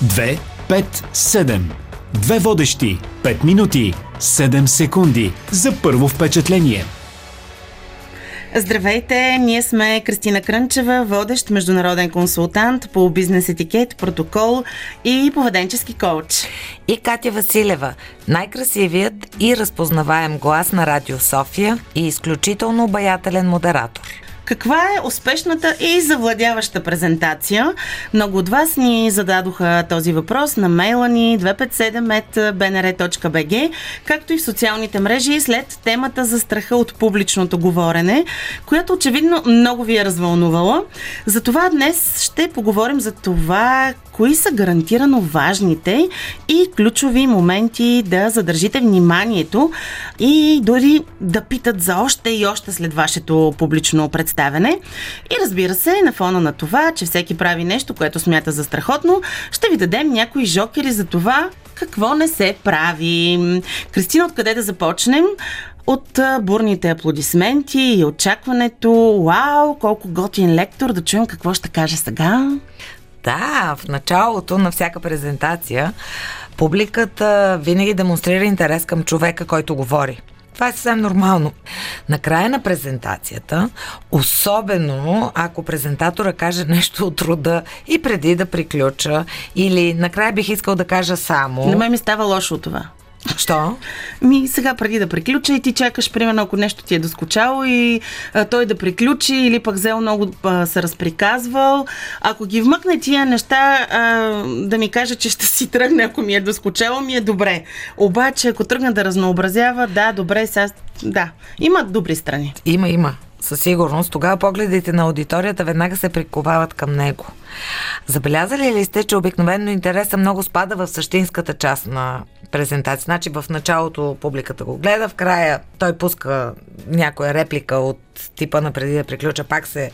2, 5, 7. Две водещи. 5 минути. 7 секунди. За първо впечатление. Здравейте, ние сме Кристина Крънчева, водещ международен консултант по бизнес етикет, протокол и поведенчески коуч. И Катя Василева, най-красивият и разпознаваем глас на Радио София и изключително обаятелен модератор. Каква е успешната и завладяваща презентация? Много от вас ни зададоха този въпрос на мейла ни 257.bnr.bg, както и в социалните мрежи след темата за страха от публичното говорене, която очевидно много ви е развълнувала. Затова днес ще поговорим за това кои са гарантирано важните и ключови моменти да задържите вниманието и дори да питат за още и още след вашето публично представене. И разбира се, на фона на това, че всеки прави нещо, което смята за страхотно, ще ви дадем някои жокери за това какво не се прави. Кристина, откъде да започнем? от бурните аплодисменти и очакването. Вау, колко готин лектор, да чуем какво ще каже сега. Да, в началото на всяка презентация публиката винаги демонстрира интерес към човека, който говори. Това е съвсем нормално. Накрая на презентацията, особено ако презентатора каже нещо от труда и преди да приключа, или накрая бих искал да кажа само... На мен ми става лошо това. Що? Ми сега преди да приключа и ти чакаш, примерно, ако нещо ти е доскочало и а, той да приключи или пък взел много а, се разприказвал. Ако ги вмъкне тия неща, а, да ми каже, че ще си тръгне, ако ми е доскочало, ми е добре. Обаче, ако тръгна да разнообразява, да, добре, сега, да, има добри страни. Има, има със сигурност, тогава погледите на аудиторията веднага се приковават към него. Забелязали ли сте, че обикновено интереса много спада в същинската част на презентация? Значи в началото публиката го гледа, в края той пуска някоя реплика от типа на преди да приключа, пак се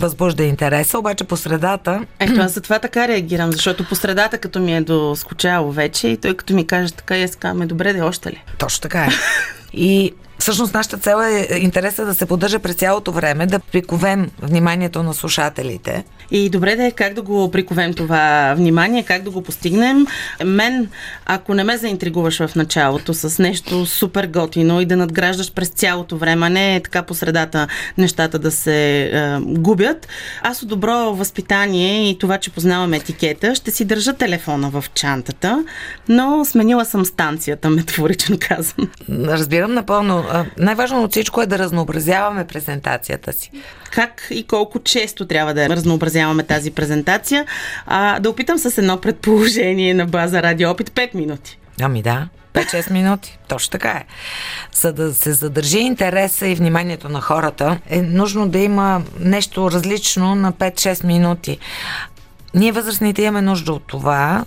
възбужда интереса, обаче по средата... Ето, аз за това така реагирам, защото по средата, като ми е доскочало вече и той като ми каже така, и аз казвам, добре, да още ли? Точно така е. И Всъщност нашата цел е интереса да се поддържа през цялото време, да приковем вниманието на слушателите. И добре да е как да го приковем това внимание, как да го постигнем. Мен, ако не ме заинтригуваш в началото с нещо супер готино и да надграждаш през цялото време, не е така по средата нещата да се е, губят, аз от добро възпитание и това, че познавам етикета, ще си държа телефона в чантата, но сменила съм станцията, метафорично казвам. Разбирам напълно най-важно от всичко е да разнообразяваме презентацията си. Как и колко често трябва да разнообразяваме тази презентация? А, да опитам с едно предположение на база радиоопит 5 минути. Ами да. 5-6 минути. Точно така е. За да се задържи интереса и вниманието на хората, е нужно да има нещо различно на 5-6 минути. Ние възрастните имаме нужда от това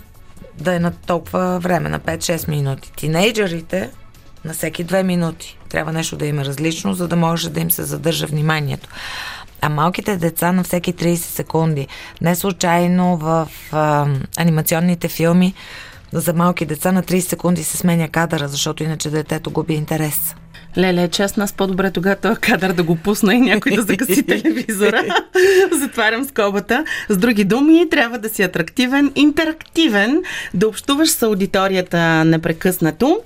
да е на толкова време, на 5-6 минути. Тинейджерите на всеки две минути. Трябва нещо да има различно, за да може да им се задържа вниманието. А малките деца на всеки 30 секунди. Не случайно в а, анимационните филми за малки деца на 30 секунди се сменя кадъра, защото иначе детето губи интерес. Леле, че аз нас по-добре тогава този кадър да го пусна и някой да загаси телевизора. Затварям скобата. С други думи, трябва да си атрактивен, интерактивен, да общуваш с аудиторията непрекъснато.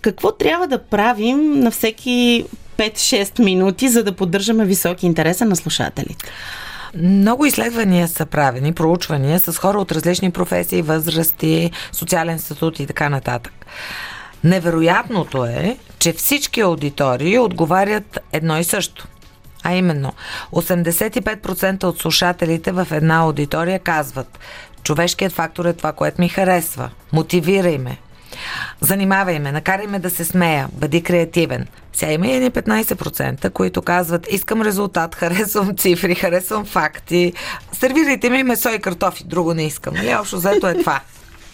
Какво трябва да правим на всеки 5-6 минути, за да поддържаме високи интереса на слушателите? Много изследвания са правени, проучвания с хора от различни професии, възрасти, социален статут и така нататък. Невероятното е, че всички аудитории отговарят едно и също. А именно, 85% от слушателите в една аудитория казват Човешкият фактор е това, което ми харесва. Мотивирай ме. Занимавай ме, накарай ме да се смея, бъди креативен. Сега има и едни 15%, които казват искам резултат, харесвам цифри, харесвам факти, сервирайте ми месо и картофи, друго не искам. Нали? Общо заето е това.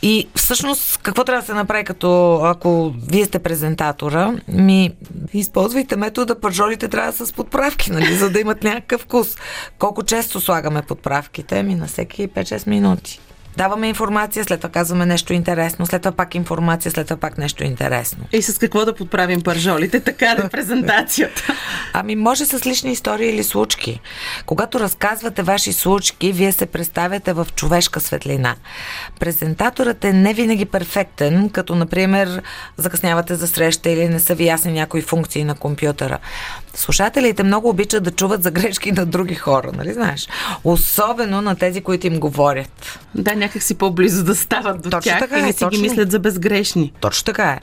И всъщност, какво трябва да се направи, като ако вие сте презентатора? Ми, използвайте метода, пържолите трябва да са с подправки, нали, за да имат някакъв вкус. Колко често слагаме подправките? Ми на всеки 5-6 минути. Даваме информация, след това казваме нещо интересно, след това пак информация, след това пак нещо интересно. И с какво да подправим пържолите, така да презентацията? Ами може с лични истории или случки. Когато разказвате ваши случки, вие се представяте в човешка светлина. Презентаторът е не винаги перфектен, като например закъснявате за среща или не са ви ясни някои функции на компютъра. Слушателите много обичат да чуват за грешки на други хора, нали знаеш? Особено на тези, които им говорят. Да, някак си по-близо да стават до Точно тях така и не е, си точно. ги мислят за безгрешни. Точно така е.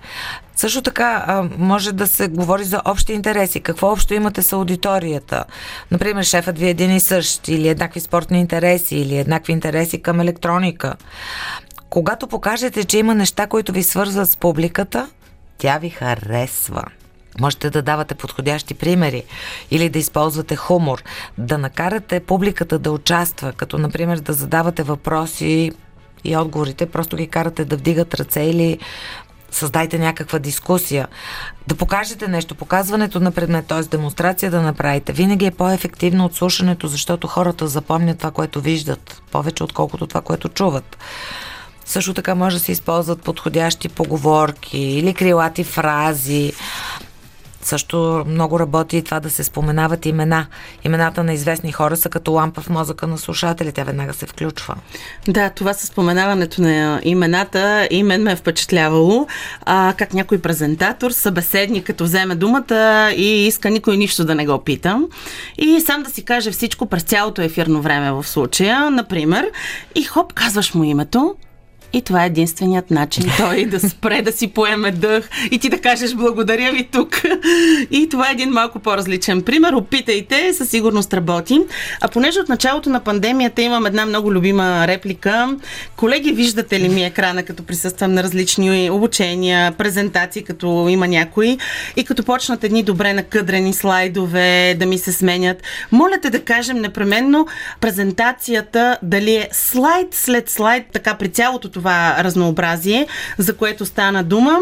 Също така а, може да се говори за общи интереси. Какво общо имате с аудиторията? Например, шефът ви е един и същ, или еднакви спортни интереси, или еднакви интереси към електроника. Когато покажете, че има неща, които ви свързват с публиката, тя ви харесва. Можете да давате подходящи примери или да използвате хумор, да накарате публиката да участва, като например да задавате въпроси и отговорите, просто ги карате да вдигат ръце или създайте някаква дискусия, да покажете нещо, показването на предмет, т.е. демонстрация да направите. Винаги е по-ефективно от слушането, защото хората запомнят това, което виждат, повече отколкото това, което чуват. Също така може да се използват подходящи поговорки или крилати фрази. Също много работи и това да се споменават имена. Имената на известни хора са като лампа в мозъка на слушателите, веднага се включва. Да, това със споменаването на имената и мен ме е впечатлявало. А, как някой презентатор, събеседник, като вземе думата и иска никой нищо да не го пита. И сам да си каже всичко през цялото ефирно време в случая, например. И хоп, казваш му името. И това е единственият начин той да спре да си поеме дъх и ти да кажеш благодаря ви тук. И това е един малко по-различен пример. Опитайте, със сигурност работи. А понеже от началото на пандемията имам една много любима реплика. Колеги, виждате ли ми екрана, като присъствам на различни обучения, презентации, като има някои и като почнат едни добре накъдрени слайдове да ми се сменят. Моля те да кажем непременно презентацията дали е слайд след слайд, така при цялото това разнообразие, за което стана дума,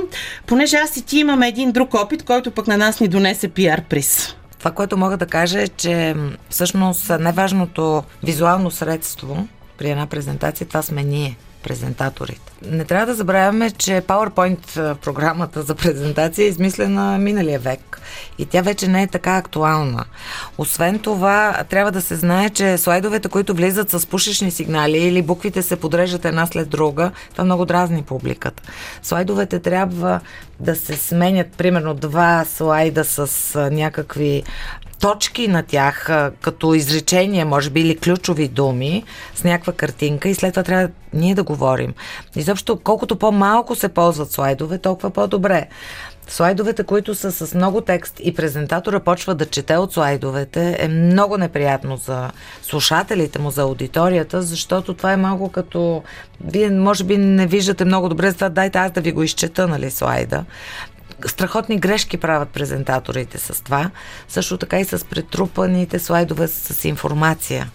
понеже аз и ти имаме един друг опит, който пък на нас ни донесе пиар приз. Това, което мога да кажа е, че всъщност най-важното визуално средство при една презентация, това сме ние, презентаторите. Не трябва да забравяме, че PowerPoint програмата за презентация е измислена миналия век и тя вече не е така актуална. Освен това, трябва да се знае, че слайдовете, които влизат с пушечни сигнали или буквите се подрежат една след друга, това много дразни публиката. Слайдовете трябва да се сменят, примерно два слайда с някакви точки на тях, като изречения, може би, или ключови думи, с някаква картинка и след това трябва ние да говорим. Изобщо, колкото по-малко се ползват слайдове, толкова по-добре. Слайдовете, които са с много текст и презентатора почва да чете от слайдовете, е много неприятно за слушателите му, за аудиторията, защото това е малко като... Вие може би не виждате много добре, затова дайте аз да ви го изчета, нали, слайда страхотни грешки правят презентаторите с това. Също така и с претрупаните слайдове с информация.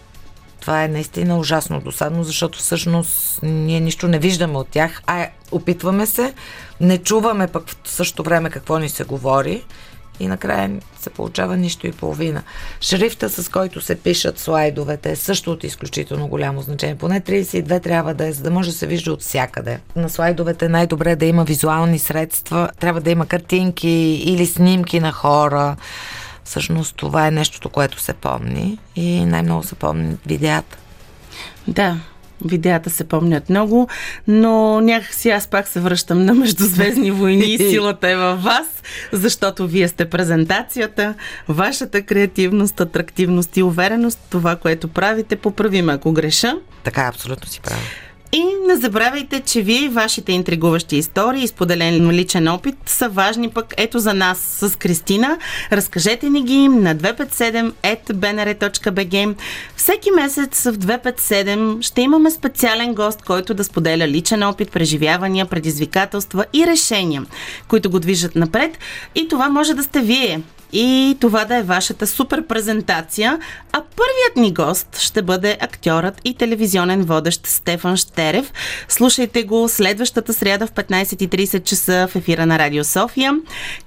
Това е наистина ужасно досадно, защото всъщност ние нищо не виждаме от тях, а опитваме се, не чуваме пък в същото време какво ни се говори и накрая се получава нищо и половина. Шрифта, с който се пишат слайдовете, е също от изключително голямо значение. Поне 32 трябва да е, за да може да се вижда от всякъде. На слайдовете най-добре е да има визуални средства, трябва да има картинки или снимки на хора. Всъщност това е нещото, което се помни и най-много се помни видеята. Да, Видеята се помнят много, но някакси аз пак се връщам на Междузвездни войни и силата е във вас, защото вие сте презентацията, вашата креативност, атрактивност и увереност, това, което правите, поправиме, ако греша. Така, абсолютно си правя. И не забравяйте, че вие и вашите интригуващи истории и споделен личен опит са важни пък ето за нас с Кристина. Разкажете ни ги на 257.bnr.bg. Всеки месец в 257 ще имаме специален гост, който да споделя личен опит, преживявания, предизвикателства и решения, които го движат напред. И това може да сте вие. И това да е вашата супер презентация. А първият ни гост ще бъде актьорът и телевизионен водещ Стефан Штерев. Слушайте го следващата сряда в 15.30 часа в ефира на Радио София,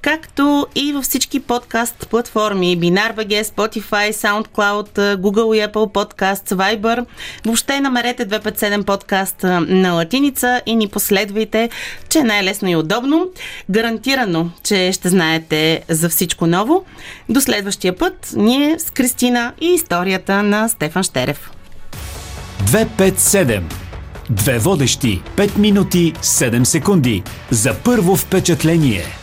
както и във всички подкаст платформи BinarBG, Spotify, SoundCloud, Google и Apple Podcasts, Viber. Въобще намерете 257 подкаст на латиница и ни последвайте, че най-лесно и удобно. Гарантирано, че ще знаете за всичко ново. До следващия път ние с Кристина и историята на Стефан Штерев. 257 Две водещи 5 минути 7 секунди за първо впечатление.